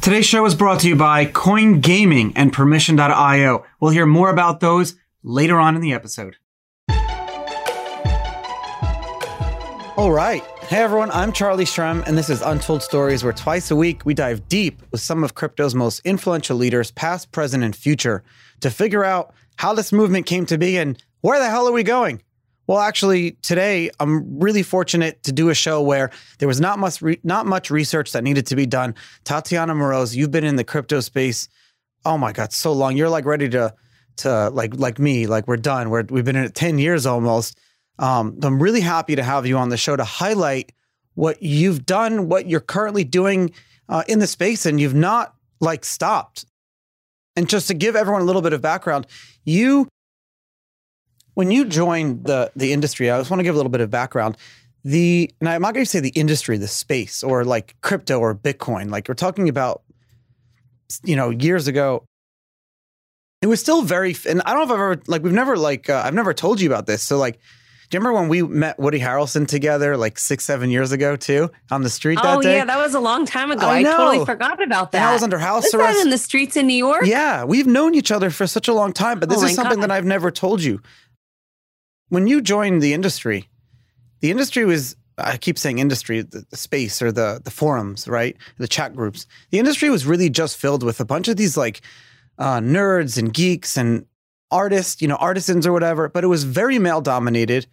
Today's show is brought to you by Coin Gaming and Permission.io. We'll hear more about those later on in the episode. All right. Hey everyone, I'm Charlie Shrem, and this is Untold Stories, where twice a week we dive deep with some of crypto's most influential leaders, past, present, and future, to figure out how this movement came to be and where the hell are we going? Well, actually, today I'm really fortunate to do a show where there was not much re- not much research that needed to be done. Tatiana Moroz, you've been in the crypto space. Oh my God, so long. You're like ready to to like like me, like we're done. We're we've been in it ten years almost. Um, I'm really happy to have you on the show to highlight what you've done, what you're currently doing uh, in the space, and you've not like stopped. And just to give everyone a little bit of background, you when you joined the the industry, I just want to give a little bit of background. The and I'm not going to say the industry, the space, or like crypto or Bitcoin. Like we're talking about, you know, years ago. It was still very, and I don't know if I've ever like we've never like uh, I've never told you about this. So like, do you remember when we met Woody Harrelson together like six, seven years ago too on the street that oh, day? yeah, that was a long time ago. I, I totally forgot about that. And I was under house was arrest. That in the streets in New York? Yeah, we've known each other for such a long time, but this Oh is something God. that I've never told you. When you joined the industry, the industry was I keep saying industry, the, the space or the the forums, right? The chat groups. The industry was really just filled with a bunch of these like uh, nerds and geeks and artists, you know, artisans or whatever, but it was very male dominated.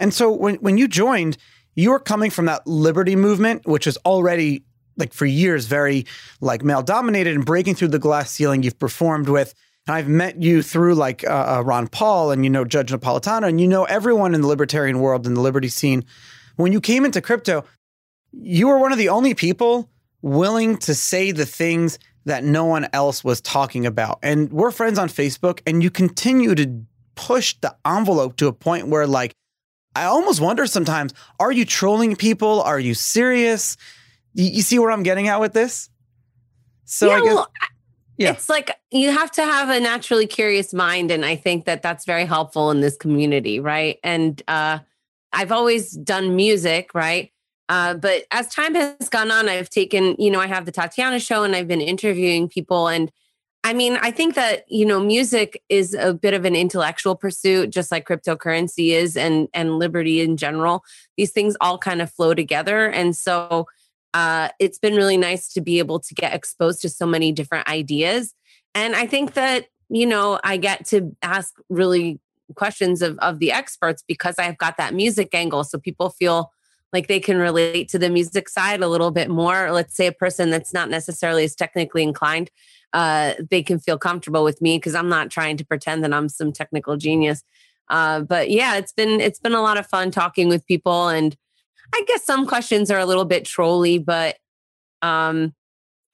And so when when you joined, you were coming from that liberty movement, which is already like for years very like male dominated and breaking through the glass ceiling you've performed with. And I've met you through like uh, uh, Ron Paul and you know Judge Napolitano and you know everyone in the libertarian world and the liberty scene. When you came into crypto, you were one of the only people willing to say the things that no one else was talking about. And we're friends on Facebook, and you continue to push the envelope to a point where, like, I almost wonder sometimes are you trolling people? Are you serious? You, you see where I'm getting at with this? So yeah, I guess. well, Yeah. it's like you have to have a naturally curious mind. And I think that that's very helpful in this community, right? And uh, I've always done music, right? Uh, but as time has gone on, I've taken, you know, I have the Tatiana show and I've been interviewing people. And I mean, I think that, you know, music is a bit of an intellectual pursuit, just like cryptocurrency is and and liberty in general. These things all kind of flow together. And so uh, it's been really nice to be able to get exposed to so many different ideas. And I think that, you know, I get to ask really questions of, of the experts because I've got that music angle. So people feel like they can relate to the music side a little bit more. Let's say a person that's not necessarily as technically inclined, uh, they can feel comfortable with me because I'm not trying to pretend that I'm some technical genius. Uh, but yeah, it's been it's been a lot of fun talking with people, and I guess some questions are a little bit trolly, but um,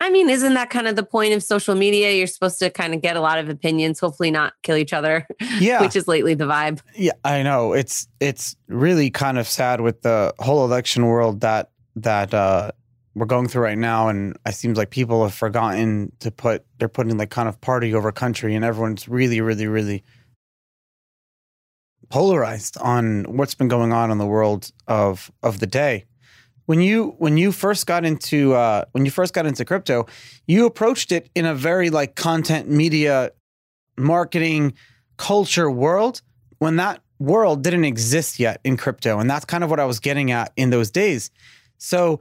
I mean, isn't that kind of the point of social media? You're supposed to kind of get a lot of opinions, hopefully not kill each other, Yeah. which is lately the vibe. Yeah, I know. It's it's really kind of sad with the whole election world that that uh we're going through right now and it seems like people have forgotten to put they're putting like kind of party over country and everyone's really really really polarized on what's been going on in the world of of the day. When you when you first got into uh when you first got into crypto, you approached it in a very like content media marketing culture world when that world didn't exist yet in crypto. And that's kind of what I was getting at in those days. So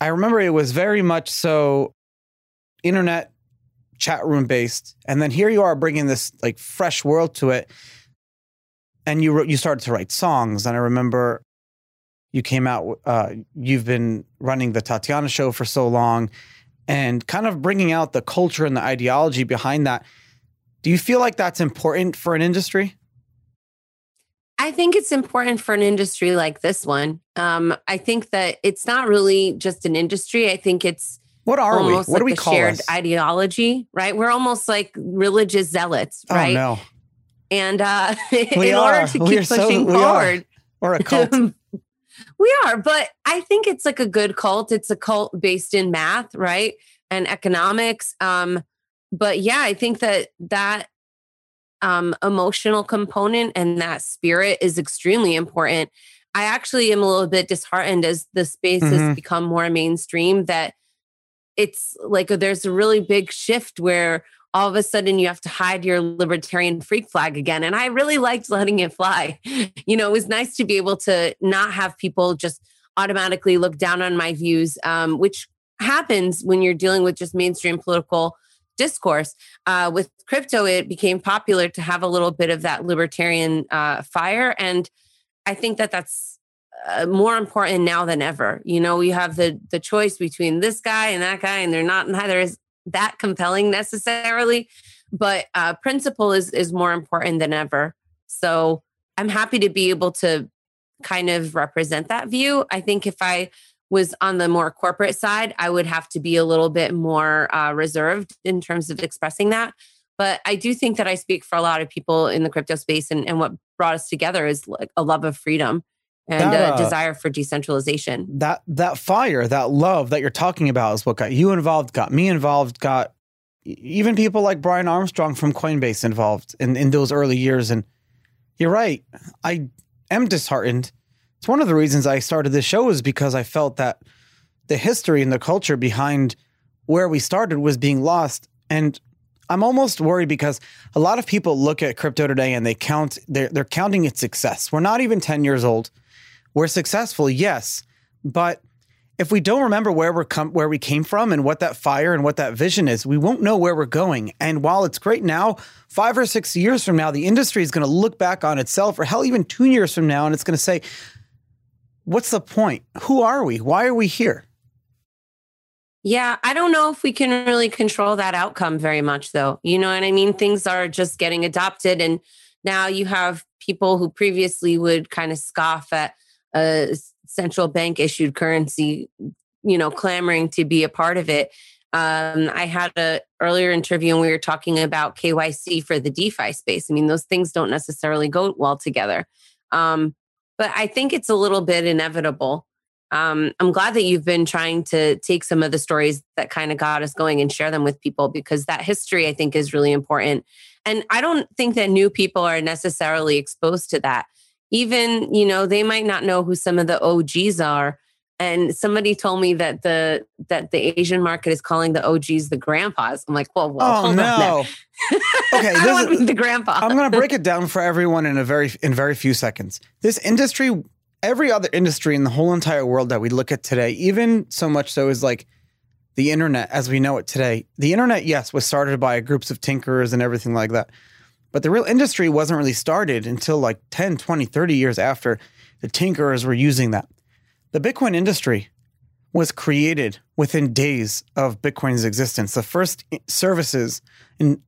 I remember it was very much so internet chat room based. And then here you are bringing this like fresh world to it. And you wrote, you started to write songs. And I remember you came out, uh, you've been running the Tatiana show for so long and kind of bringing out the culture and the ideology behind that. Do you feel like that's important for an industry? I think it's important for an industry like this one. Um, I think that it's not really just an industry. I think it's What are almost we? What like do we call shared us? ideology, right? We're almost like religious zealots, Oh right? no, And uh, in are. order to We keep pushing are. forward, or a cult. we are. But I think it's like a good cult. It's a cult based in math, right, and economics. Um, but yeah, I think that that um, emotional component and that spirit is extremely important. I actually am a little bit disheartened as the space Mhm. has become more mainstream that it's like there's a really big shift where all of a sudden you have to hide your libertarian freak flag again. And I really liked letting it fly. You know, it was nice to be able to not have people just automatically look down on my views, um, which happens when you're dealing with just mainstream political discourse. Uh, with crypto, it became popular to have a little bit of that libertarian uh, fire. And I think that that's uh, more important now than ever. You know, we have the the choice between this guy and that guy, and they're not neither is that compelling necessarily, but uh, principle is is more important than ever. So I'm happy to be able to kind of represent that view. I think if I was on the more corporate side, I would have to be a little bit more uh, reserved in terms of expressing that. But I do think that I speak for a lot of people in the crypto space, and, and what brought us together is like a love of freedom and that, uh, a desire for decentralization. That that fire, that love that you're talking about is what got you involved, got me involved, got even people like Brian Armstrong from Coinbase involved in, in those early years. And you're right. I am disheartened. It's one of the reasons I started this show is because I felt that the history and the culture behind where we started was being lost. And I'm almost worried because a lot of people look at crypto today and they count they're they're counting its success. We're not even 10 years old. We're successful, yes, but if we don't remember where we're where we came from and what that fire and what that vision is, we won't know where we're going. And while it's great now, five or six years from now, the industry is going to look back on itself, or hell, even two years from now, and it's going to say, "What's the point? Who are we? Why are we here?" Yeah, I don't know if we can really control that outcome very much, though. You know what I mean? Things are just getting adopted, and now you have people who previously would kind of scoff at a central bank issued currency, you know, clamoring to be a part of it. Um, I had a earlier interview and we were talking about KYC for the DeFi space. I mean, those things don't necessarily go well together. Um, but I think it's a little bit inevitable. Um, I'm glad that you've been trying to take some of the stories that kind of got us going and share them with people because that history I think is really important. And I don't think that new people are necessarily exposed to that even you know they might not know who some of the og's are. And somebody told me that the that the asian market is calling the og's the grandpas. I'm like well, well oh no. Okay this is, the grandpa. I'm going to break it down for everyone in a very in very few seconds. This industry every other industry in the whole entire world that we look at today even so much so is like the internet as we know it today the internet yes was started by groups of tinkerers and everything like that but the real industry wasn't really started until like 10, 20, 30 years after the tinkerers were using that. The Bitcoin industry was created within days of Bitcoin's existence. The first services in,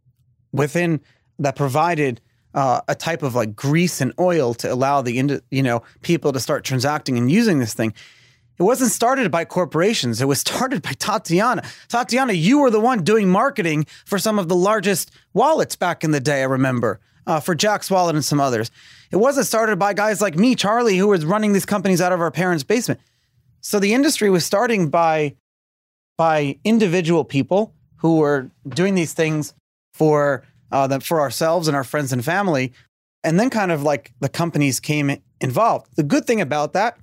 within that provided uh, a type of like grease and oil to allow the you know people to start transacting and using this thing it wasn't started by corporations. It was started by Tatiana. Tatiana, you were the one doing marketing for some of the largest wallets back in the day, I remember, uh, for Jaxx Wallet and some others. It wasn't started by guys like me, Charlie, who was running these companies out of our parents' basement. So the industry was starting by, by individual people who were doing these things for, uh, the, for ourselves and our friends and family. And then kind of like the companies came involved. The good thing about that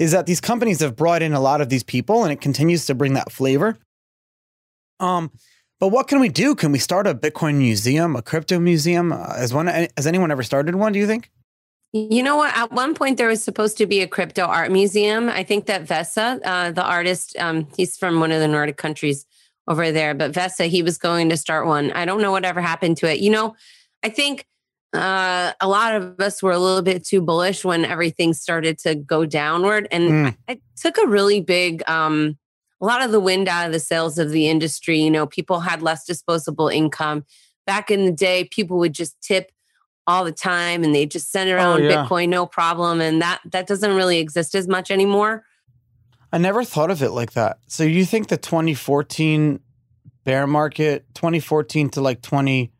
is that these companies have brought in a lot of these people and it continues to bring that flavor. Um, but what can we do? Can we start a Bitcoin museum, a crypto museum? Uh, has one has anyone ever started one, do you think? You know what? At one point, there was supposed to be a crypto art museum. I think that Vesa, uh, the artist, um, he's from one of the Nordic countries over there, but Vesa, he was going to start one. I don't know whatever happened to it. You know, I think uh, a lot of us were a little bit too bullish when everything started to go downward. And mm. I, I, took a really big, um, a lot of the wind out of the sails of the industry. You know, people had less disposable income. Back in the day, people would just tip all the time and they just send around oh, yeah. Bitcoin, no problem. And that that doesn't really exist as much anymore. I never thought of it like that. So you think the 2014 bear market, 2014 to like 20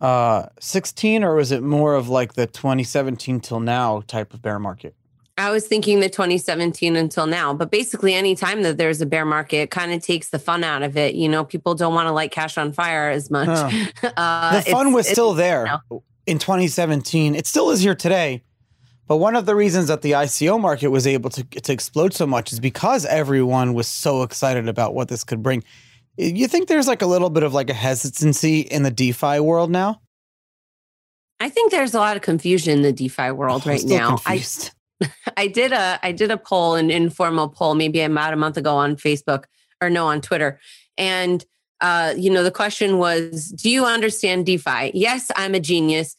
uh 16 or was it more of like the 2017 till now type of bear market? I was thinking the 2017 until now, but basically anytime that there's a bear market, it kind of takes the fun out of it. You know, people don't want to light cash on fire as much. Uh, the fun was still there in 2017. It still is here today. But one of the reasons that the ICO market was able to, to explode so much is because everyone was so excited about what this could bring. You think there's like a little bit of like a hesitancy in the DeFi world now? I think there's a lot of confusion in the DeFi world oh, right now. Confused. I I did a I did a poll, an informal poll, maybe about a month ago on Facebook or no on Twitter, and uh, you know the question was, do you understand DeFi? Yes, I'm a genius.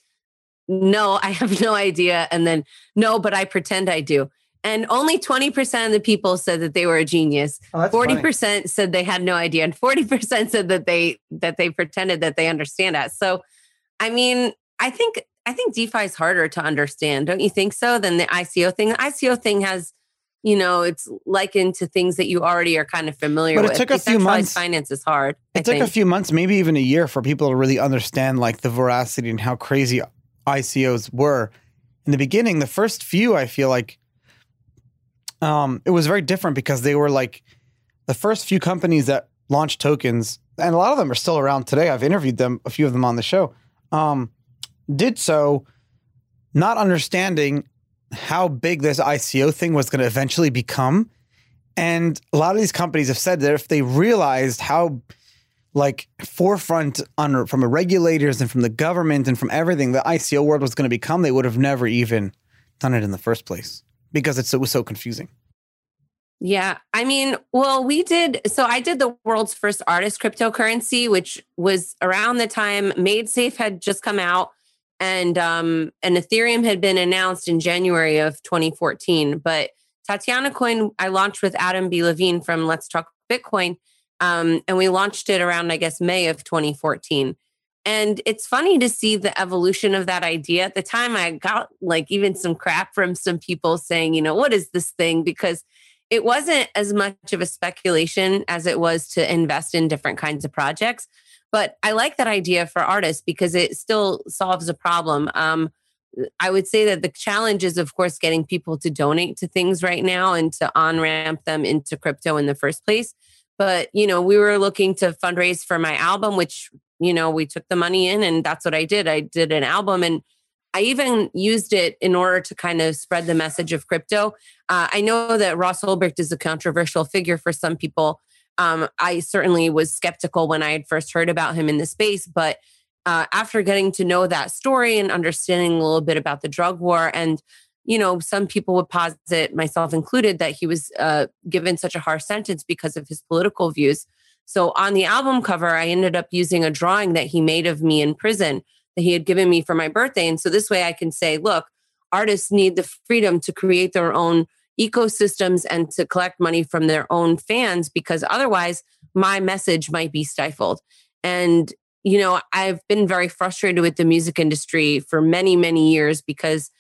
No, I have no idea. And then no, but I pretend I do. And only 20% of the people said that they were a genius. Oh, 40% funny. said they had no idea. And 40% said that they that they pretended that they understand it. So I mean, I think I think DeFi is harder to understand, don't you think so, than the ICO thing? The ICO thing has, you know, it's likened to things that you already are kind of familiar but with. It took a few months. Finance is hard. It I took think. a few months, maybe even a year, for people to really understand like the veracity and how crazy ICOs were. In the beginning, the first few, I feel like, um, it was very different because they were like the first few companies that launched tokens, and a lot of them are still around today. I've interviewed them, a few of them on the show. Um, did so not understanding how big this ICO thing was going to eventually become. And a lot of these companies have said that if they realized how like forefront on from the regulators and from the government and from everything the ICO world was going to become, they would have never even done it in the first place because it's, it was so confusing. Yeah. I mean, well, we did. So I did the world's first artist cryptocurrency, which was around the time MaidSafe had just come out and um, and Ethereum had been announced in January of 2014. But Tatiana Coin, I launched with Adam B. Levine from Let's Talk Bitcoin, um, and we launched it around I guess May of 2014. And it's funny to see the evolution of that idea. At the time, I got like even some crap from some people saying, you know, what is this thing? Because it wasn't as much of a speculation as it was to invest in different kinds of projects. But I like that idea for artists because it still solves a problem. Um, I would say that the challenge is, of course, getting people to donate to things right now and to on ramp them into crypto in the first place. But, you know, we were looking to fundraise for my album, which, you know, we took the money in and that's what I did. I did an album and I even used it in order to kind of spread the message of crypto. Uh, I know that Ross Ulbricht is a controversial figure for some people. Um, I certainly was skeptical when I had first heard about him in the space, but uh, after getting to know that story and understanding a little bit about the drug war and you know some people would posit myself included that he was uh, given such a harsh sentence because of his political views so on the album cover i ended up using a drawing that he made of me in prison that he had given me for my birthday and so this way i can say look artists need the freedom to create their own ecosystems and to collect money from their own fans because otherwise my message might be stifled. And, you know, I've been very frustrated with the music industry for many, many years because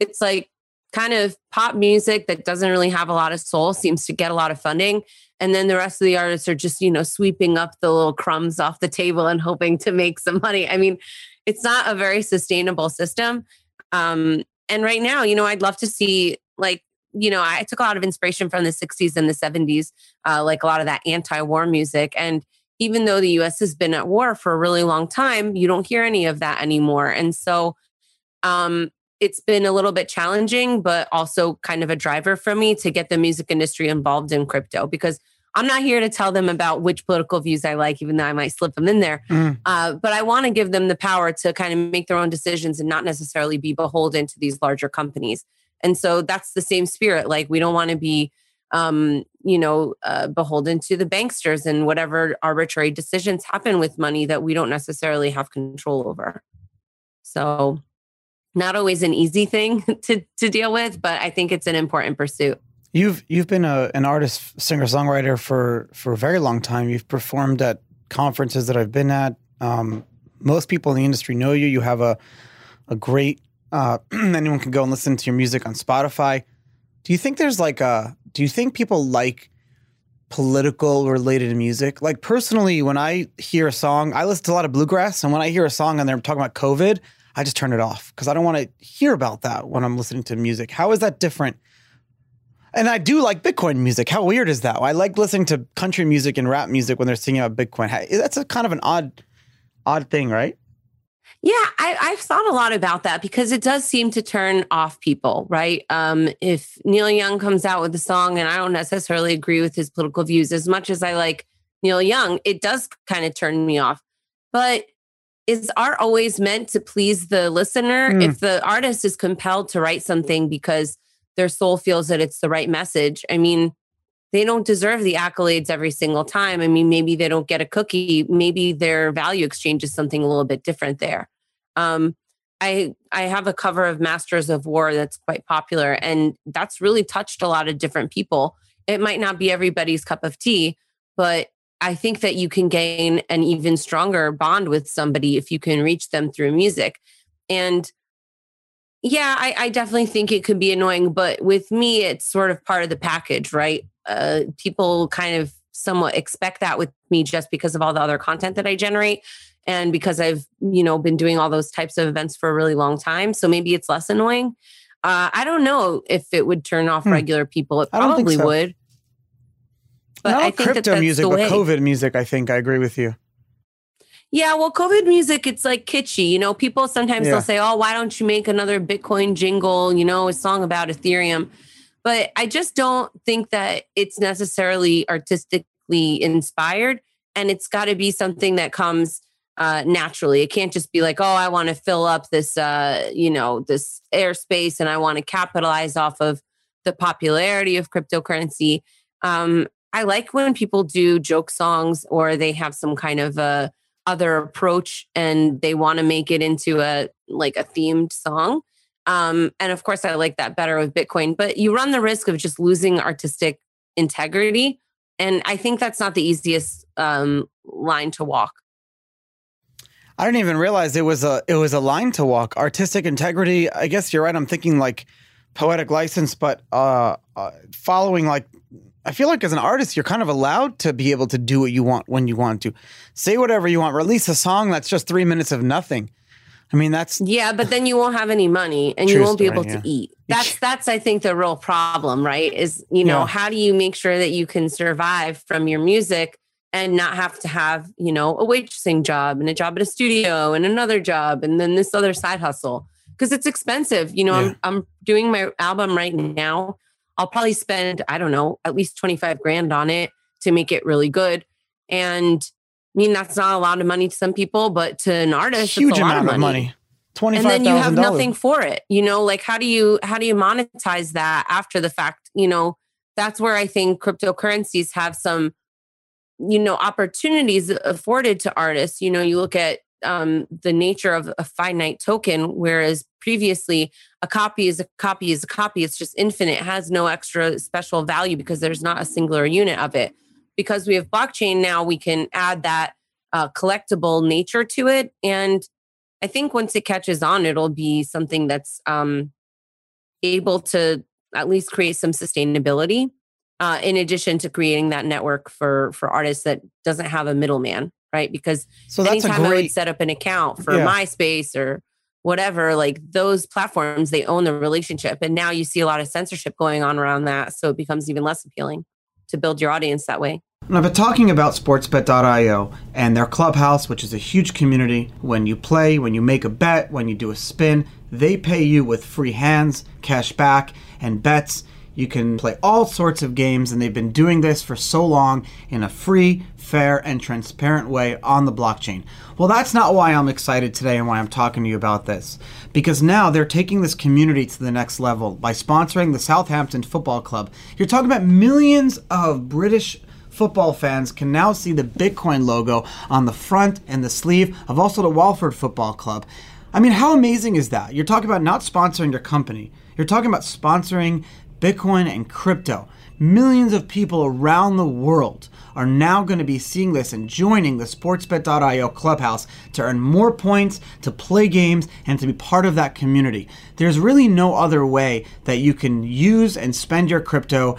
it's like kind of pop music that doesn't really have a lot of soul seems to get a lot of funding. And then the rest of the artists are just, you know, sweeping up the little crumbs off the table and hoping to make some money. I mean, it's not a very sustainable system. Um, and right now, you know, I'd love to see like you know, I took a lot of inspiration from the 60s and the 70s, uh, like a lot of that anti war music. And even though the US has been at war for a really long time, you don't hear any of that anymore. And so um, it's been a little bit challenging, but also kind of a driver for me to get the music industry involved in crypto because I'm not here to tell them about which political views I like, even though I might slip them in there. Mm. Uh, but I want to give them the power to kind of make their own decisions and not necessarily be beholden to these larger companies. And so that's the same spirit. Like we don't want to be, um, you know, uh, beholden to the banksters and whatever arbitrary decisions happen with money that we don't necessarily have control over. So, not always an easy thing to to deal with, but I think it's an important pursuit. You've you've been a, an artist, singer, songwriter for for a very long time. You've performed at conferences that I've been at. Um, most people in the industry know you. You have a a great uh, anyone can go and listen to your music on Spotify. Do you think there's like a? Do you think people like political related music? Like personally, when I hear a song, I listen to a lot of bluegrass, and when I hear a song and they're talking about COVID, I just turn it off because I don't want to hear about that when I'm listening to music. How is that different? And I do like Bitcoin music. How weird is that? I like listening to country music and rap music when they're singing about Bitcoin. That's a kind of an odd, odd thing, right? Yeah, I, I've thought a lot about that because it does seem to turn off people, right? Um, if Neil Young comes out with a song and I don't necessarily agree with his political views as much as I like Neil Young, it does kind of turn me off. But is art always meant to please the listener? Mm. If the artist is compelled to write something because their soul feels that it's the right message, I mean, they don't deserve the accolades every single time. I mean, maybe they don't get a cookie. Maybe their value exchange is something a little bit different there. Um, I I have a cover of Masters of War that's quite popular, and that's really touched a lot of different people. It might not be everybody's cup of tea, but I think that you can gain an even stronger bond with somebody if you can reach them through music. And yeah, I, I definitely think it could be annoying, but with me, it's sort of part of the package, right? uh, people kind of somewhat expect that with me just because of all the other content that I generate and because I've you know been doing all those types of events for a really long time. So maybe it's less annoying. Uh, I don't know if it would turn off hmm. regular people. It probably so. would. But Not I think crypto that music, but COVID music. I think I agree with you. Yeah, well, COVID music, it's like kitschy. You know, people sometimes yeah. they'll say, "Oh, why don't you make another Bitcoin jingle?" You know, a song about Ethereum. But I just don't think that it's necessarily artistically inspired. And it's got to be something that comes uh, naturally. It can't just be like, oh, I want to fill up this, uh, you know, this airspace and I want to capitalize off of the popularity of cryptocurrency. Um, I like when people do joke songs or they have some kind of a other approach and they want to make it into a like a themed song. Um, and of course, I like that better with Bitcoin, but you run the risk of just losing artistic integrity. And I think that's not the easiest um, line to walk. I didn't even realize it was a it was a line to walk. Artistic integrity. I guess you're right. I'm thinking like poetic license, but uh, uh, following like I feel like as an artist, you're kind of allowed to be able to do what you want when you want to. Say whatever you want. Release a song that's just three minutes of nothing. I mean, that's yeah, but then you won't have any money and you won't story, be able yeah. to eat. That's that's I think the real problem, right? Is you know yeah. how do you make sure that you can survive from your music and not have to have you know a waitressing job and a job at a studio and another job and then this other side hustle because it's expensive. You know, yeah. I'm I'm doing my album right now. I'll probably spend I don't know at least twenty five grand on it to make it really good and I mean, that's not a lot of money to some people, but to an artist, huge it's a amount lot of money. money. Twenty five thousand. And then you have nothing for it. You know, like how do you how do you monetize that after the fact? You know, that's where I think cryptocurrencies have some, you know, opportunities afforded to artists. You know, you look at um, the nature of a finite token, whereas previously a copy is a copy is a copy. It's just infinite, it has no extra special value because there's not a singular unit of it because we have blockchain now, we can add that uh, collectible nature to it. And I think once it catches on, it'll be something that's um, able to at least create some sustainability. Uh, in addition to creating that network for for artists that doesn't have a middleman, right? Because so that's anytime great, I would set up an account for yeah. MySpace or whatever, like those platforms, they own the relationship, and now you see a lot of censorship going on around that, so it becomes even less appealing to build your audience that way. I've been talking about sportsbet.io and their clubhouse, which is a huge community. When you play, when you make a bet, when you do a spin, they pay you with free hands, cash back, and bets. You can play all sorts of games, and they've been doing this for so long in a free, fair, and transparent way on the blockchain. Well, that's not why I'm excited today and why I'm talking to you about this. Because now they're taking this community to the next level by sponsoring the Southampton Football Club. You're talking about millions of British football fans can now see the Bitcoin logo on the front and the sleeve of also the Watford Football Club. I mean, how amazing is that? You're talking about not sponsoring your company, you're talking about sponsoring Bitcoin and crypto. Millions of people around the world are now going to be seeing this and joining the sportsbet.io clubhouse to earn more points, to play games, and to be part of that community. There's really no other way that you can use and spend your crypto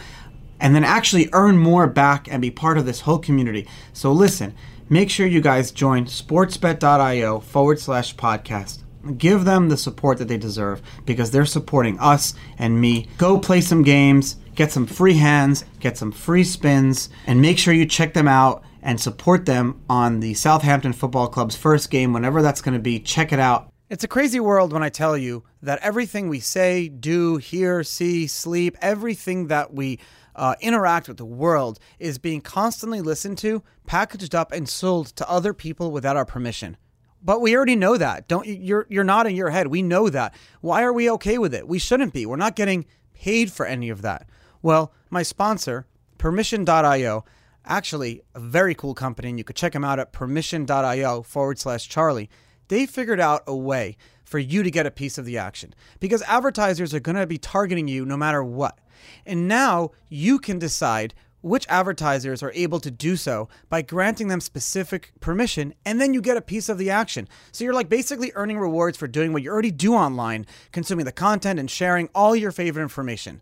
and then actually earn more back and be part of this whole community. So listen, make sure you guys join sportsbet.io forward slash podcast. Give them the support that they deserve because they're supporting us and me. Go play some games, get some free hands, get some free spins, and make sure you check them out and support them on the Southampton Football Club's first game, whenever that's going to be. Check it out. It's a crazy world when I tell you that everything we say, do, hear, see, sleep, everything that we uh, interact with the world is being constantly listened to, packaged up, and sold to other people without our permission. But we already know that. Don't you're you're nodding your head. We know that. Why are we okay with it? We shouldn't be. We're not getting paid for any of that. Well, my sponsor, permission.io, actually a very cool company, and you could check them out at permission.io forward slash Charlie. They figured out a way for you to get a piece of the action because advertisers are going to be targeting you no matter what. And now you can decide which advertisers are able to do so by granting them specific permission, and then you get a piece of the action. So you're like basically earning rewards for doing what you already do online, consuming the content and sharing all your favorite information.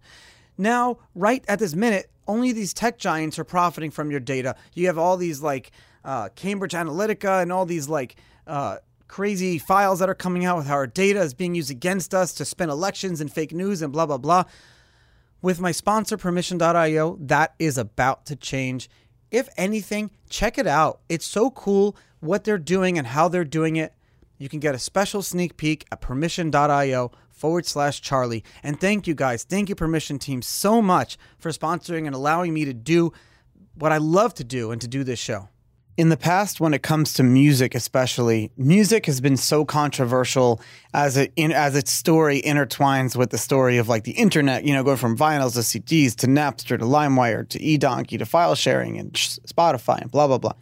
Now, right at this minute, only these tech giants are profiting from your data. You have all these like uh, Cambridge Analytica and all these like uh, crazy files that are coming out with how our data is being used against us to spin elections and fake news and blah, blah, blah. With my sponsor, permission.io, that is about to change. If anything, check it out. It's so cool what they're doing and how they're doing it. You can get a special sneak peek at permission.io forward slash Charlie. And thank you guys, thank you, Permission Team, so much for sponsoring and allowing me to do what I love to do and to do this show in the past when it comes to music especially music has been so controversial as it in, as its story intertwines with the story of like the internet you know going from vinyls to cds to napster to limewire to edonkey to file sharing and spotify and blah blah blah.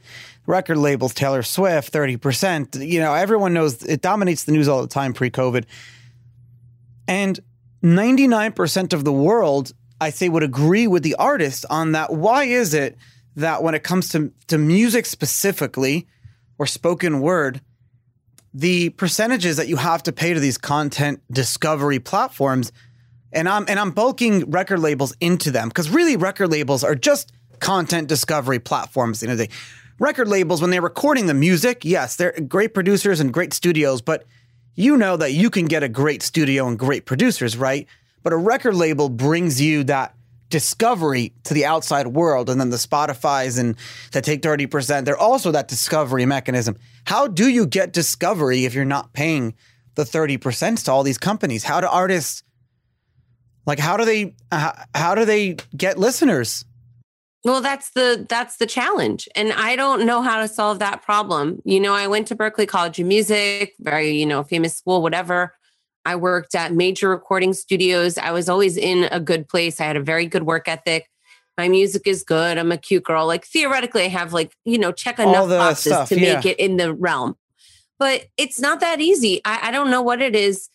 Record labels taylor swift 30% you know everyone knows it dominates the news all the time pre-covid. And 99% of the world i say would agree with the artist on that. Why is it that when it comes to, to music specifically or spoken word, the percentages that you have to pay to these content discovery platforms, and I'm and I'm bulking record labels into them because really record labels are just content discovery platforms. You know, they record labels when they're recording the music, yes, they're great producers and great studios, but you know that you can get a great studio and great producers, right? But a record label brings you that discovery to the outside world and then the spotify's and that take 30% they're also that discovery mechanism. How do you get discovery if you're not paying the 30% to all these companies? How do artists like how do they how do they get listeners? Well that's the that's the challenge and i don't know how to solve that problem. You know i went to Berklee college of music very you know famous school whatever I worked at major recording studios. I was always in a good place. I had a very good work ethic. My music is good. I'm a cute girl. Like theoretically, I have like, you know, check enough boxes stuff, to yeah. make it in the realm. But it's not that easy. I, I don't know what it is.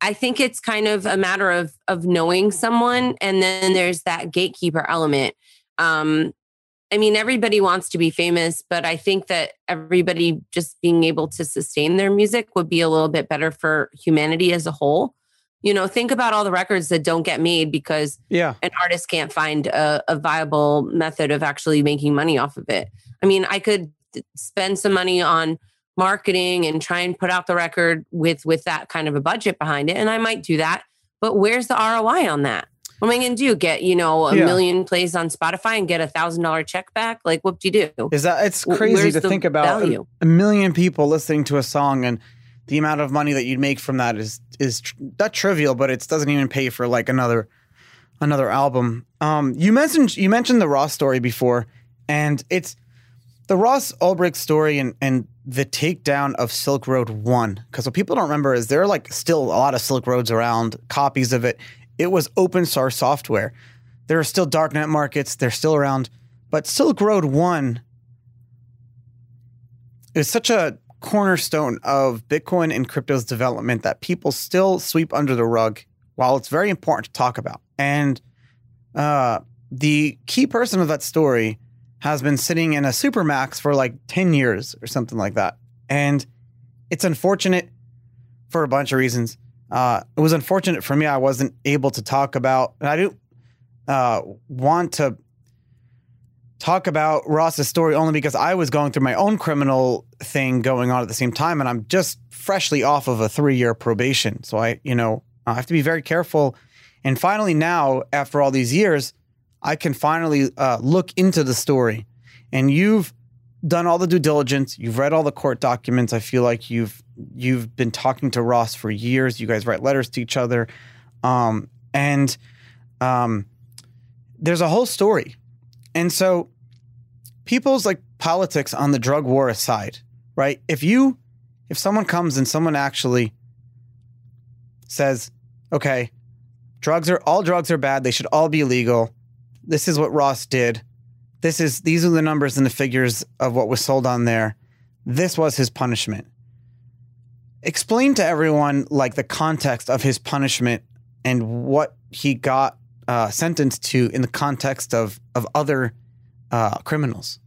I think it's kind of a matter of of knowing someone. And then there's that gatekeeper element. Um, I mean, everybody wants to be famous, but I think that everybody just being able to sustain their music would be a little bit better for humanity as a whole. You know, think about all the records that don't get made because yeah. an artist can't find a, a viable method of actually making money off of it. I mean, I could spend some money on marketing and try and put out the record with with that kind of a budget behind it, and I might do that. But where's the ROI on that? What am I going to do? Get, you know, a yeah. million plays on Spotify and get a thousand dollar check back? Like, what do you do? Is that it's crazy Where's to think about a, a, million people listening to a song and the amount of money that you'd make from that is, is tr- not trivial, but it doesn't even pay for like another, another album. Um, you mentioned, you mentioned the Ross story before and it's the Ross Ulbricht story and, and the takedown of Silk Road One. Because what people don't remember is there are like still a lot of Silk Roads around, copies of it. It was open source software. There are still darknet markets, they're still around. But Silk Road 1 is such a cornerstone of Bitcoin and crypto's development that people still sweep under the rug while it's very important to talk about. And uh, the key person of that story has been sitting in a supermax for like 10 years or something like that. And it's unfortunate for a bunch of reasons. Uh, it was unfortunate for me. I wasn't able to talk about, and I didn't uh, want to talk about Ross's story only because I was going through my own criminal thing going on at the same time, and I'm just freshly off of a three year probation. So I, you know, I have to be very careful. And finally, now after all these years, I can finally uh, look into the story. And you've done all the due diligence. You've read all the court documents. I feel like you've you've been talking to Ross for years. You guys write letters to each other, um, and um, there's a whole story. And so, people's like politics on the drug war aside, right? If you, if someone comes and someone actually says, okay, drugs are all drugs are bad. They should all be legal. This is what Ross did. This is these are the numbers and the figures of what was sold on there. This was his punishment. Explain to everyone like the context of his punishment and what he got uh, sentenced to in the context of of other uh, criminals.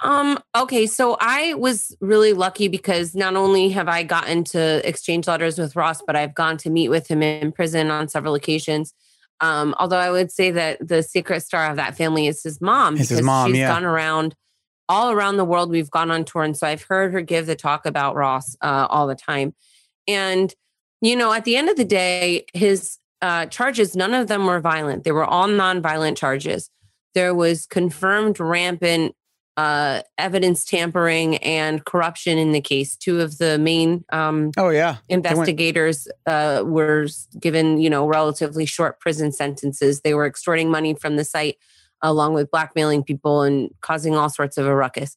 Um, okay, so I was really lucky because not only have I gotten to exchange letters with Ross, but I've gone to meet with him in prison on several occasions. Um, although I would say that the secret star of that family is his mom It's because his mom, she's yeah. gone around all around the world. We've gone on tour, and so I've heard her give the talk about Ross uh, all the time. And you know, at the end of the day, his uh, charges none of them were violent; they were all nonviolent charges. There was confirmed rampant uh, evidence tampering and corruption in the case. Two of the main um, Oh yeah, investigators uh, were given, you know, relatively short prison sentences. They were extorting money from the site, along with blackmailing people and causing all sorts of a ruckus.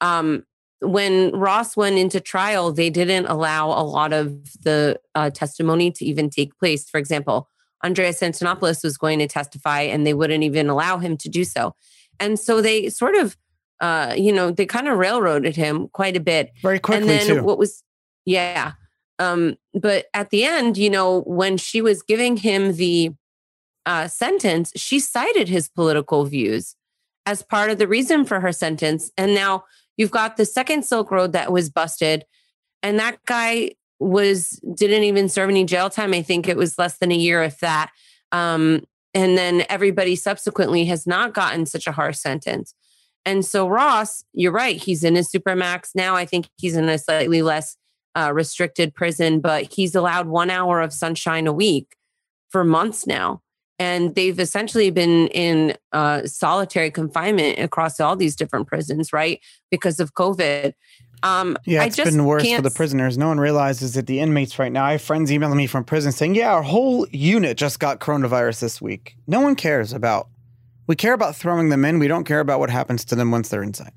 Um, when Ross went into trial, they didn't allow a lot of the uh, testimony to even take place. For example, Andreas Antonopoulos was going to testify, and they wouldn't even allow him to do so. And so they sort of, uh, you know, they kind of railroaded him quite a bit. Very quickly and then too. what was yeah um but at the end you know when she was giving him the uh sentence she cited his political views as part of the reason for her sentence. And now you've got the second silk road that was busted and that guy was didn't even serve any jail time. I think it was less than a year if that. Um and then everybody subsequently has not gotten such a harsh sentence and so Ross, you're right. He's in his supermax now. I think he's in a slightly less uh, restricted prison, but he's allowed one hour of sunshine a week for months now. And they've essentially been in uh, solitary confinement across all these different prisons, right? Because of COVID. Um, Yeah, I it's just been worse for can't the prisoners. No one realizes that the inmates right now. I have friends emailing me from prison saying, "Yeah, our whole unit just got coronavirus this week." No one cares about. We care about throwing them in. We don't care about what happens to them once they're inside.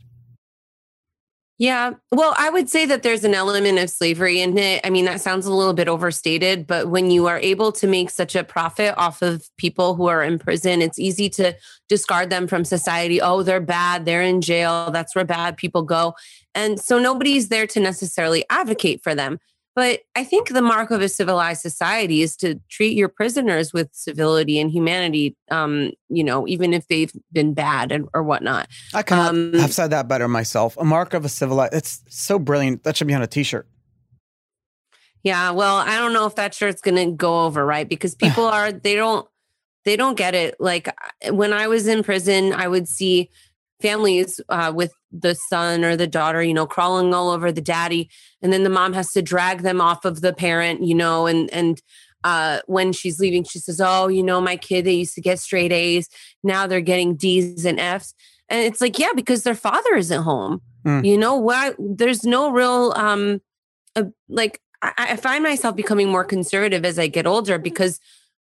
Yeah. Well, I would say that there's an element of slavery in it. I mean, that sounds a little bit overstated, but when you are able to make such a profit off of people who are in prison, it's easy to discard them from society. Oh, they're bad. They're in jail. That's where bad people go. And so nobody's there to necessarily advocate for them. But I think the mark of a civilized society is to treat your prisoners with civility and humanity, um, you know, even if they've been bad and, or whatnot. I cannot Um, have said that better myself. A mark of a civilized. It's so brilliant. That should be on a T-shirt. Yeah, well, I don't know if that shirt's going to go over, right? Because people are they don't they don't get it. Like when I was in prison, I would see families uh, with the son or the daughter, you know, crawling all over the daddy, and then the mom has to drag them off of the parent, you know, and and uh, when she's leaving, she says, "Oh, you know, my kid, they used to get straight A's. Now they're getting D's and F's." And it's like, yeah, because their father isn't home. Mm. You know, why? There's no real um, uh, like I, I find myself becoming more conservative as I get older because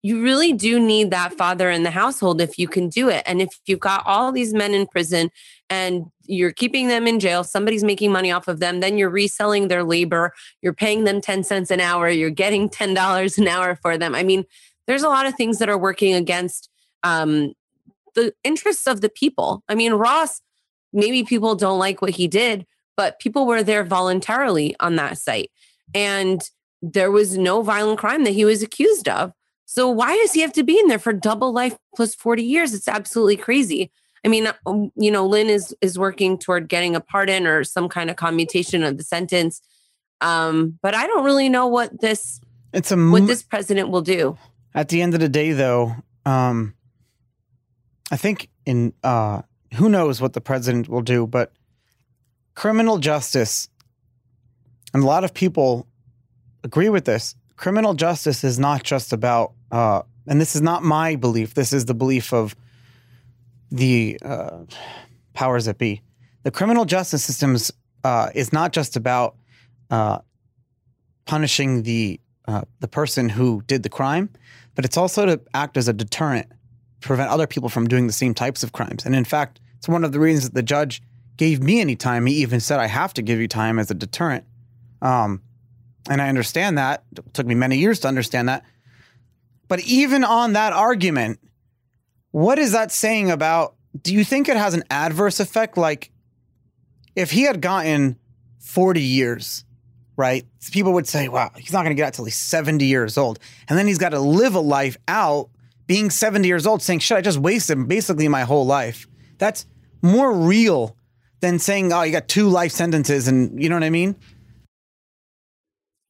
you really do need that father in the household if you can do it. And if you've got all these men in prison and you're keeping them in jail, somebody's making money off of them, then you're reselling their labor, you're paying them 10 cents an hour, you're getting $10 an hour for them. I mean, there's a lot of things that are working against um, the interests of the people. I mean, Ross, maybe people don't like what he did, but people were there voluntarily on that site. And there was no violent crime that he was accused of. So why does he have to be in there for double life plus 40 years? It's absolutely crazy. I mean, um, you know, Lyn is is working toward getting a pardon or some kind of commutation of the sentence. Um, but I don't really know what this It's a what this president will do. At the end of the day, though, um, I think in uh, who knows what the president will do, but criminal justice, and a lot of people agree with this. Criminal justice is not just about, uh, and this is not my belief. This is the belief of the uh, powers that be. the criminal justice system uh, is not just about uh, punishing the uh, the person who did the crime, but it's also to act as a deterrent, prevent other people from doing the same types of crimes. And in fact, it's one of the reasons that the judge gave me any time. He even said, I have to give you time as a deterrent. Um, and I understand that. It took me many years to understand that. But even on that argument, what is that saying about? Do you think it has an adverse effect? Like, if he had gotten 40 years, right? People would say, wow, he's not going to get out till he's 70 years old. And then he's got to live a life out being 70 years old saying, shit, I just wasted basically my whole life. That's more real than saying, oh, you got two life sentences and you know what I mean?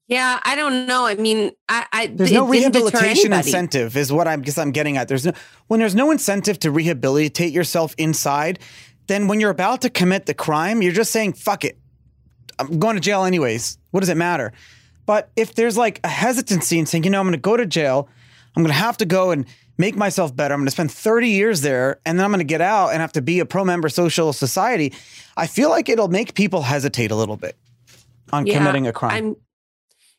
Yeah, I don't know. I mean, I, I there's no rehabilitation incentive, is what I'm guess I'm getting at. There's no when there's no incentive to rehabilitate yourself inside, then when you're about to commit the crime, you're just saying, fuck it. I'm going to jail anyways. What does it matter? But if there's like a hesitancy and saying, you know, I'm going to go to jail, I'm going to have to go and make myself better. I'm going to spend 30 years there and then I'm going to get out and have to be a pro member social society. I feel like it'll make people hesitate a little bit on yeah, committing a crime. I'm,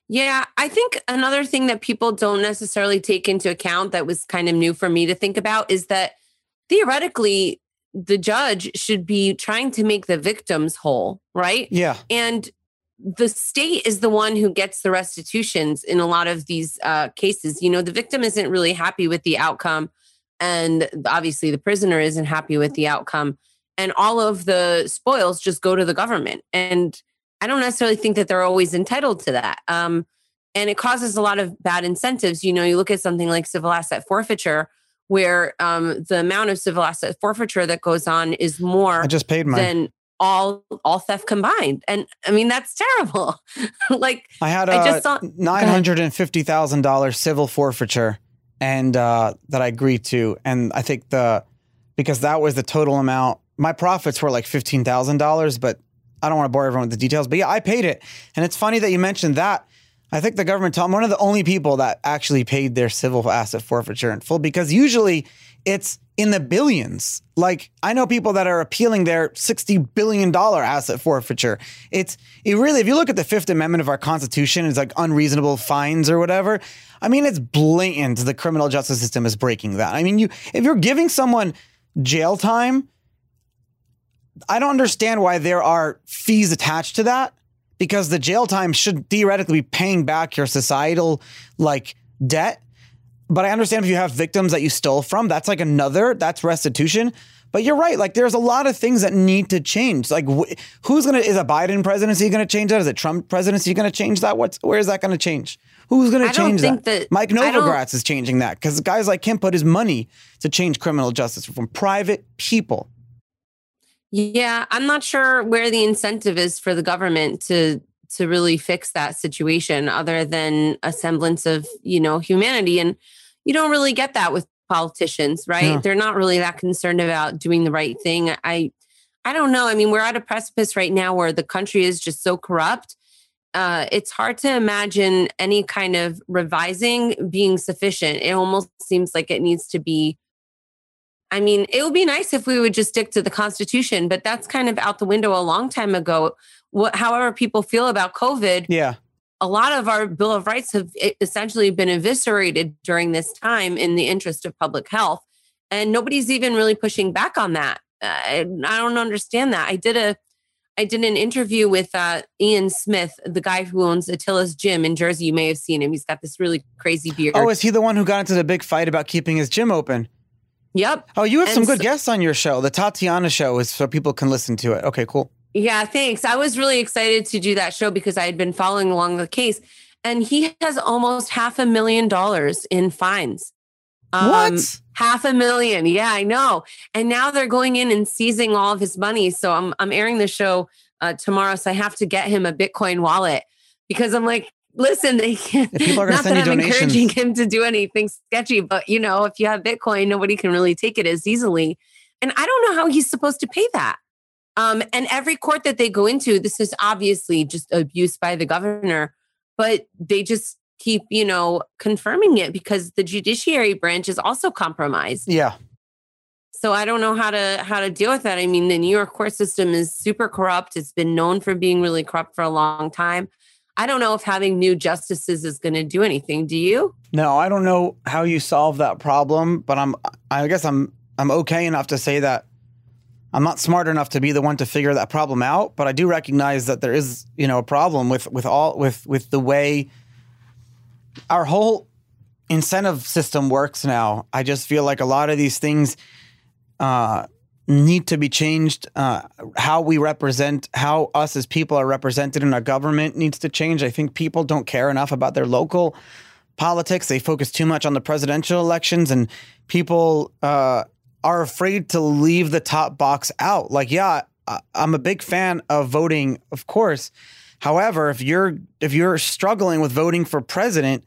yeah, I think another thing that people don't necessarily take into account that was kind of new for me to think about is that theoretically, the judge should be trying to make the victims whole, right? Yeah. And the state is the one who gets the restitutions in a lot of these uh, cases. You know, the victim isn't really happy with the outcome, and obviously the prisoner isn't happy with the outcome. And all of the spoils just go to the government. And I don't necessarily think that they're always entitled to that. Um, and it causes a lot of bad incentives. You know, you look at something like civil asset forfeiture, where um, the amount of civil asset forfeiture that goes on is more I just paid mine. than all all theft combined. And I mean, that's terrible. like I had a I just saw, nine hundred and fifty thousand dollars civil forfeiture, and uh, that I agreed to, and I think the because that was the total amount. My profits were like fifteen thousand dollars, but I don't want to bore everyone with the details, but yeah, I paid it. And it's funny that you mentioned that. I think the government told I'm one of the only people that actually paid their civil asset forfeiture in full because usually it's in the billions. Like I know people that are appealing their $60 billion asset forfeiture. It's it really, if you look at the Fifth Amendment of our Constitution, it's like unreasonable fines or whatever. I mean, it's blatant the criminal justice system is breaking that. I mean, you if you're giving someone jail time I don't understand why there are fees attached to that because the jail time should theoretically be paying back your societal like debt. But I understand if you have victims that you stole from, that's like another, that's restitution. But you're right. Like, there's a lot of things that need to change. Like, wh- who's gonna is a Biden presidency gonna change that? Is a Trump presidency gonna change that? What's where is that gonna change? Who's gonna change that? that? Mike Novogratz is changing that because guys like him put his money to change criminal justice from private people. Yeah, I'm not sure where the incentive is for the government to to really fix that situation other than a semblance of, you know, humanity and you don't really get that with politicians, right? Yeah. They're not really that concerned about doing the right thing. I I don't know. I mean, we're at a precipice right now where the country is just so corrupt. Uh, it's hard to imagine any kind of revising being sufficient. It almost seems like it needs to be I mean, it would be nice if we would just stick to the Constitution, but that's kind of out the window a long time ago. What, however, people feel about COVID, yeah, a lot of our Bill of Rights have essentially been eviscerated during this time in the interest of public health, and nobody's even really pushing back on that. I, I don't understand that. I did a I did an interview with uh, Ian Smith, the guy who owns Atilis Gym in Jersey. You may have seen him. He's got this really crazy beard. Oh, is he the one who got into the big fight about keeping his gym open? Yep. Oh, you have and some good so, guests on your show. The Tatiana show is so people can listen to it. Okay, cool. Yeah, thanks. I was really excited to do that show because I had been following along the case. And he has almost half a million dollars in fines. Um, what? Half a million. Yeah, I know. And now they're going in and seizing all of his money. So I'm I'm airing the show uh, tomorrow. So I have to get him a Bitcoin wallet because I'm like, listen, they can't. People are not that I'm donations. encouraging him to do anything sketchy, but you know, if you have Bitcoin, nobody can really take it as easily. And I don't know how he's supposed to pay that. Um, and every court that they go into, this is obviously just abuse by the governor, but they just keep, you know, confirming it because the judiciary branch is also compromised. Yeah. So I don't know how to how to deal with that. I mean, the New York court system is super corrupt. It's been known for being really corrupt for a long time. I don't know if having new justices is going to do anything. Do you? No, I don't know how you solve that problem, but I'm I guess I'm I'm okay enough to say that I'm not smart enough to be the one to figure that problem out, but I do recognize that there is, you know, a problem with with all with with the way our whole incentive system works now. I just feel like a lot of these things uh, need to be changed. Uh, how we represent, how us as people are represented in our government needs to change. I think people don't care enough about their local politics. They focus too much on the presidential elections, and people uh, are afraid to leave the top box out. Like, yeah, I'm a big fan of voting, of course. However, if you're if you're struggling with voting for president,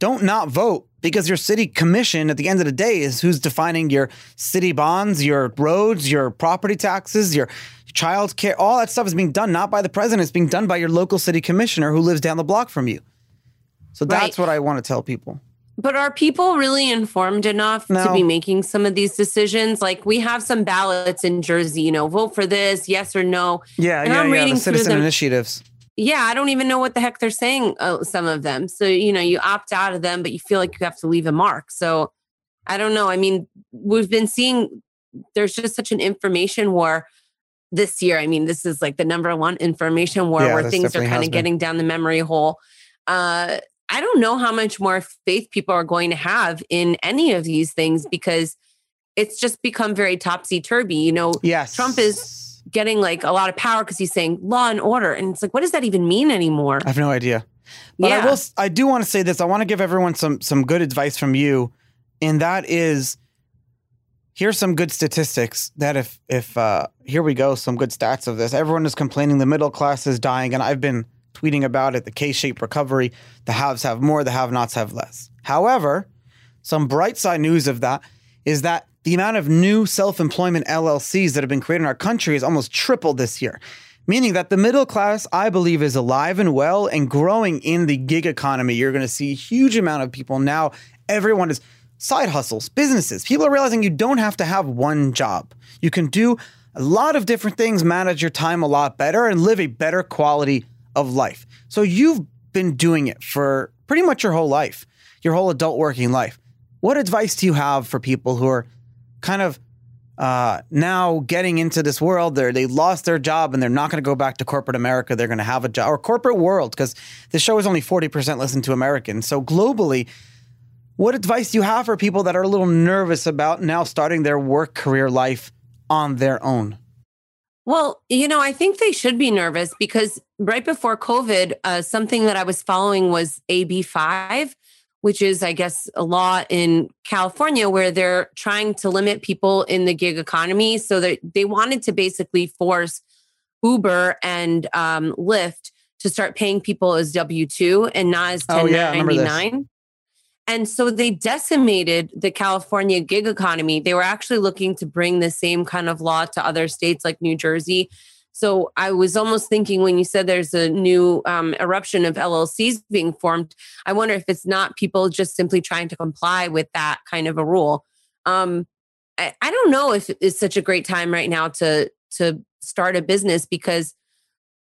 don't not vote because your city commission at the end of the day is who's defining your city bonds, your roads, your property taxes, your child care. All that stuff is being done not by the president, it's being done by your local city commissioner who lives down the block from you. So that's right. what I want to tell people. But are people really informed enough no. to be making some of these decisions? Like we have some ballots in Jersey, you know, vote for this, yes or no. Yeah, and yeah, I'm yeah. Reading the citizen initiatives yeah, I don't even know what the heck they're saying, uh, some of them. So, you know, you opt out of them, but you feel like you have to leave a mark. So, I don't know. I mean, we've been seeing there's just such an information war this year. I mean, this is like the number one information war yeah, where things are kind of getting down the memory hole. Uh, I don't know how much more faith people are going to have in any of these things because it's just become very topsy turvy. You know, yes. Trump is getting like a lot of power because he's saying law and order. And it's like, what does that even mean anymore? I have no idea. But yeah. I will I do want to say this. I want to give everyone some some good advice from you. And that is here's some good statistics that if if uh here we go, some good stats of this. Everyone is complaining the middle class is dying, and I've been tweeting about it, the K-shaped recovery. The haves have more, the have-nots have less. However, some bright side news of that is that the amount of new self employment LLCs that have been created in our country has almost tripled this year. Meaning that the middle class, I believe, is alive and well and growing in the gig economy. You're going to see a huge amount of people now. Everyone is side hustles, businesses. People are realizing you don't have to have one job. You can do a lot of different things, manage your time a lot better, and live a better quality of life. So you've been doing it for pretty much your whole life, your whole adult working life. What advice do you have for people who are kind of uh, now getting into this world. They they lost their job and they're not going to go back to corporate America. They're going to have a job or corporate world because the show is only forty percent listened to Americans. So globally, what advice do you have for people that are a little nervous about now starting their work career life on their own? Well, you know, I think they should be nervous because right before COVID, uh, something that I was following was AB5, which is, I guess, a law in California where they're trying to limit people in the gig economy. So that they wanted to basically force Uber and um, Lyft to start paying people as W 2 and not as 1099. Oh, yeah, and so they decimated the California gig economy. They were actually looking to bring the same kind of law to other states like New Jersey so I was almost thinking when you said there's a new um, eruption of LLCs being formed, I wonder if it's not people just simply trying to comply with that kind of a rule. Um, I, I don't know if it's such a great time right now to to start a business because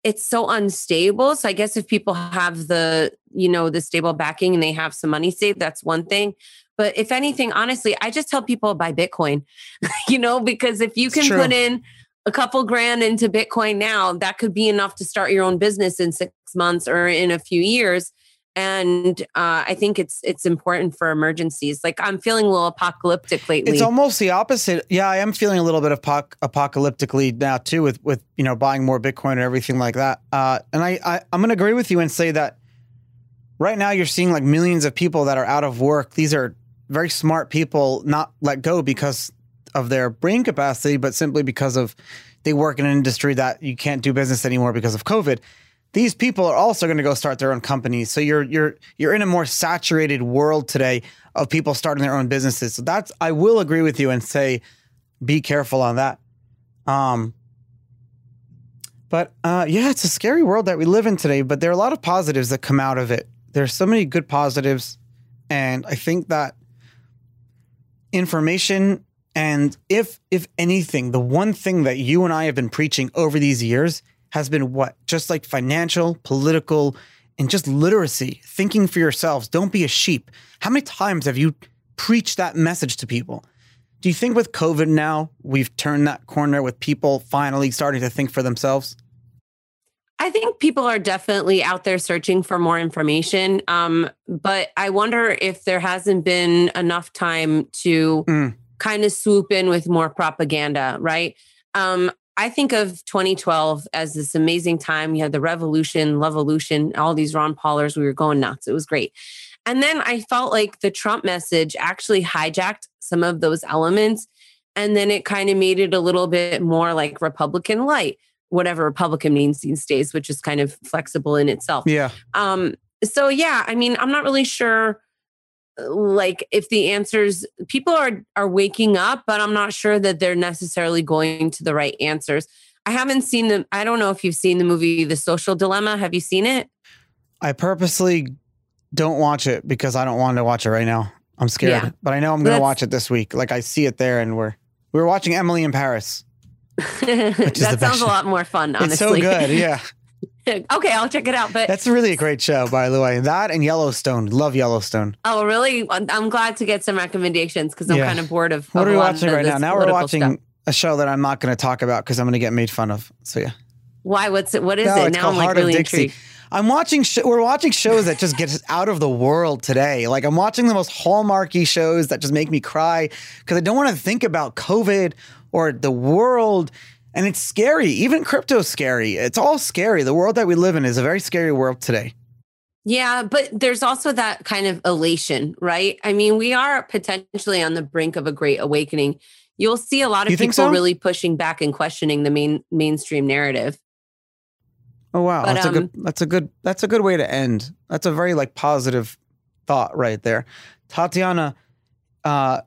it's so unstable. So I guess if people have the, you know, the stable backing and they have some money saved, that's one thing. But if anything, honestly, I just tell people buy Bitcoin, you know, because if you can put in a couple grand into Bitcoin now, that could be enough to start your own business in six months or in a few years. And uh, I think it's it's important for emergencies. Like I'm feeling a little apocalyptic lately. It's almost the opposite. Yeah, I am feeling a little bit of apocalyptically now too, with with you know buying more Bitcoin and everything like that. Uh, and I, I I'm going to agree with you and say that right now you're seeing like millions of people that are out of work. These are very smart people not let go because of their brain capacity, but simply because of they work in an industry that you can't do business anymore because of COVID. These people are also going to go start their own companies. So you're you're you're in a more saturated world today of people starting their own businesses. So that's I will agree with you and say be careful on that. Um but uh, yeah, it's a scary world that we live in today, but there are a lot of positives that come out of it. There's so many good positives. And I think that information And if if anything, the one thing that you and I have been preaching over these years has been what? Just like financial, political, and just literacy, thinking for yourselves. Don't be a sheep. How many times have you preached that message to people? Do you think with COVID now, we've turned that corner with people finally starting to think for themselves? I think people are definitely out there searching for more information. Um, but I wonder if there hasn't been enough time to mm. Kind of swoop in with more propaganda, right? Um, I think of 2012 as this amazing time. You had the revolution, revolution, all these Ron Paulers. We were going nuts. It was great. And then I felt like the Trump message actually hijacked some of those elements. And then it kind of made it a little bit more like Republican light, whatever Republican means these days, which is kind of flexible in itself. Yeah. Um, so yeah, I mean, I'm not really sure like if the answers people are are waking up but i'm not sure that they're necessarily going to the right answers. I haven't seen them i don't know if you've seen the movie the social dilemma. Have you seen it? I purposely don't watch it because i don't want to watch it right now. I'm scared yeah. but i know i'm going to watch it this week. Like i see it there and we're we are watching emily in paris. That sounds a lot more fun honestly it's so good yeah okay, I'll check it out. But that's really a great show, by the way. That and Yellowstone. Love Yellowstone. Oh, really? I'm glad to get some recommendations because I'm yeah. kind of bored of. What of are we watching right now? Now we're watching stuff. a show that I'm not going to talk about because I'm going to get made fun of. So yeah. Why? What's it? What is no, it? Now I'm like Heart really intrigued. I'm watching. Sh- we're watching shows that just get us out of the world today. Like I'm watching the most hallmarky shows that just make me cry because I don't want to think about COVID or the world and it's scary. Even crypto's scary. It's all scary. The world that we live in is a very scary world today. Yeah, but there's also that kind of elation, right? I mean, we are potentially on the brink of a great awakening. You'll see a lot of people so? really pushing back and questioning the main mainstream narrative. Oh wow, but, that's um, a good that's a good that's a good way to end. That's a very like positive thought right there. Tatiana, uh,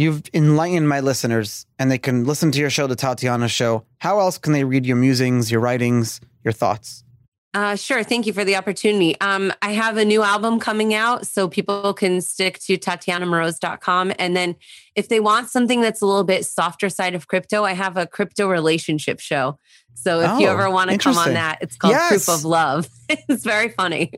You've enlightened my listeners, and they can listen to your show, The Tatiana Show. How else can they read your musings, your writings, your thoughts? Uh, sure. Thank you for the opportunity. Um, I have a new album coming out, so people can stick to TatianaMoroz.com. And then if they want something that's a little bit softer side of crypto, I have a crypto relationship show. So if oh, you ever want to come on that, it's called yes. Proof of Love. it's very funny.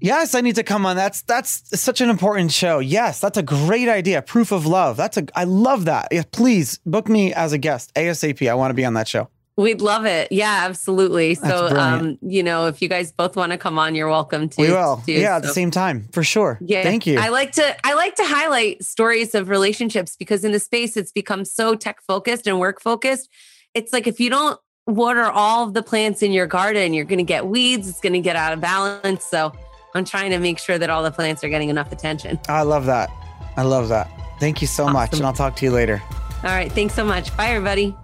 Yes, I need to come on. That's that's such an important show. Yes, that's a great idea. Proof of love. That's a I love that. Yeah, please book me as a guest ASAP. I want to be on that show. We'd love it. Yeah, absolutely. so, um, you know, if you guys both want to come on, you're welcome to. We will. To, yeah, so. at the same time, for sure. Yeah. Thank you. I like to I like to highlight stories of relationships because in the space it's become so tech focused and work focused. It's like if you don't water all of the plants in your garden, you're going to get weeds. It's going to get out of balance. So I'm trying to make sure that all the plants are getting enough attention. I love that. I love that. Thank you so awesome. much. And I'll talk to you later. All right. Thanks so much. Bye, everybody.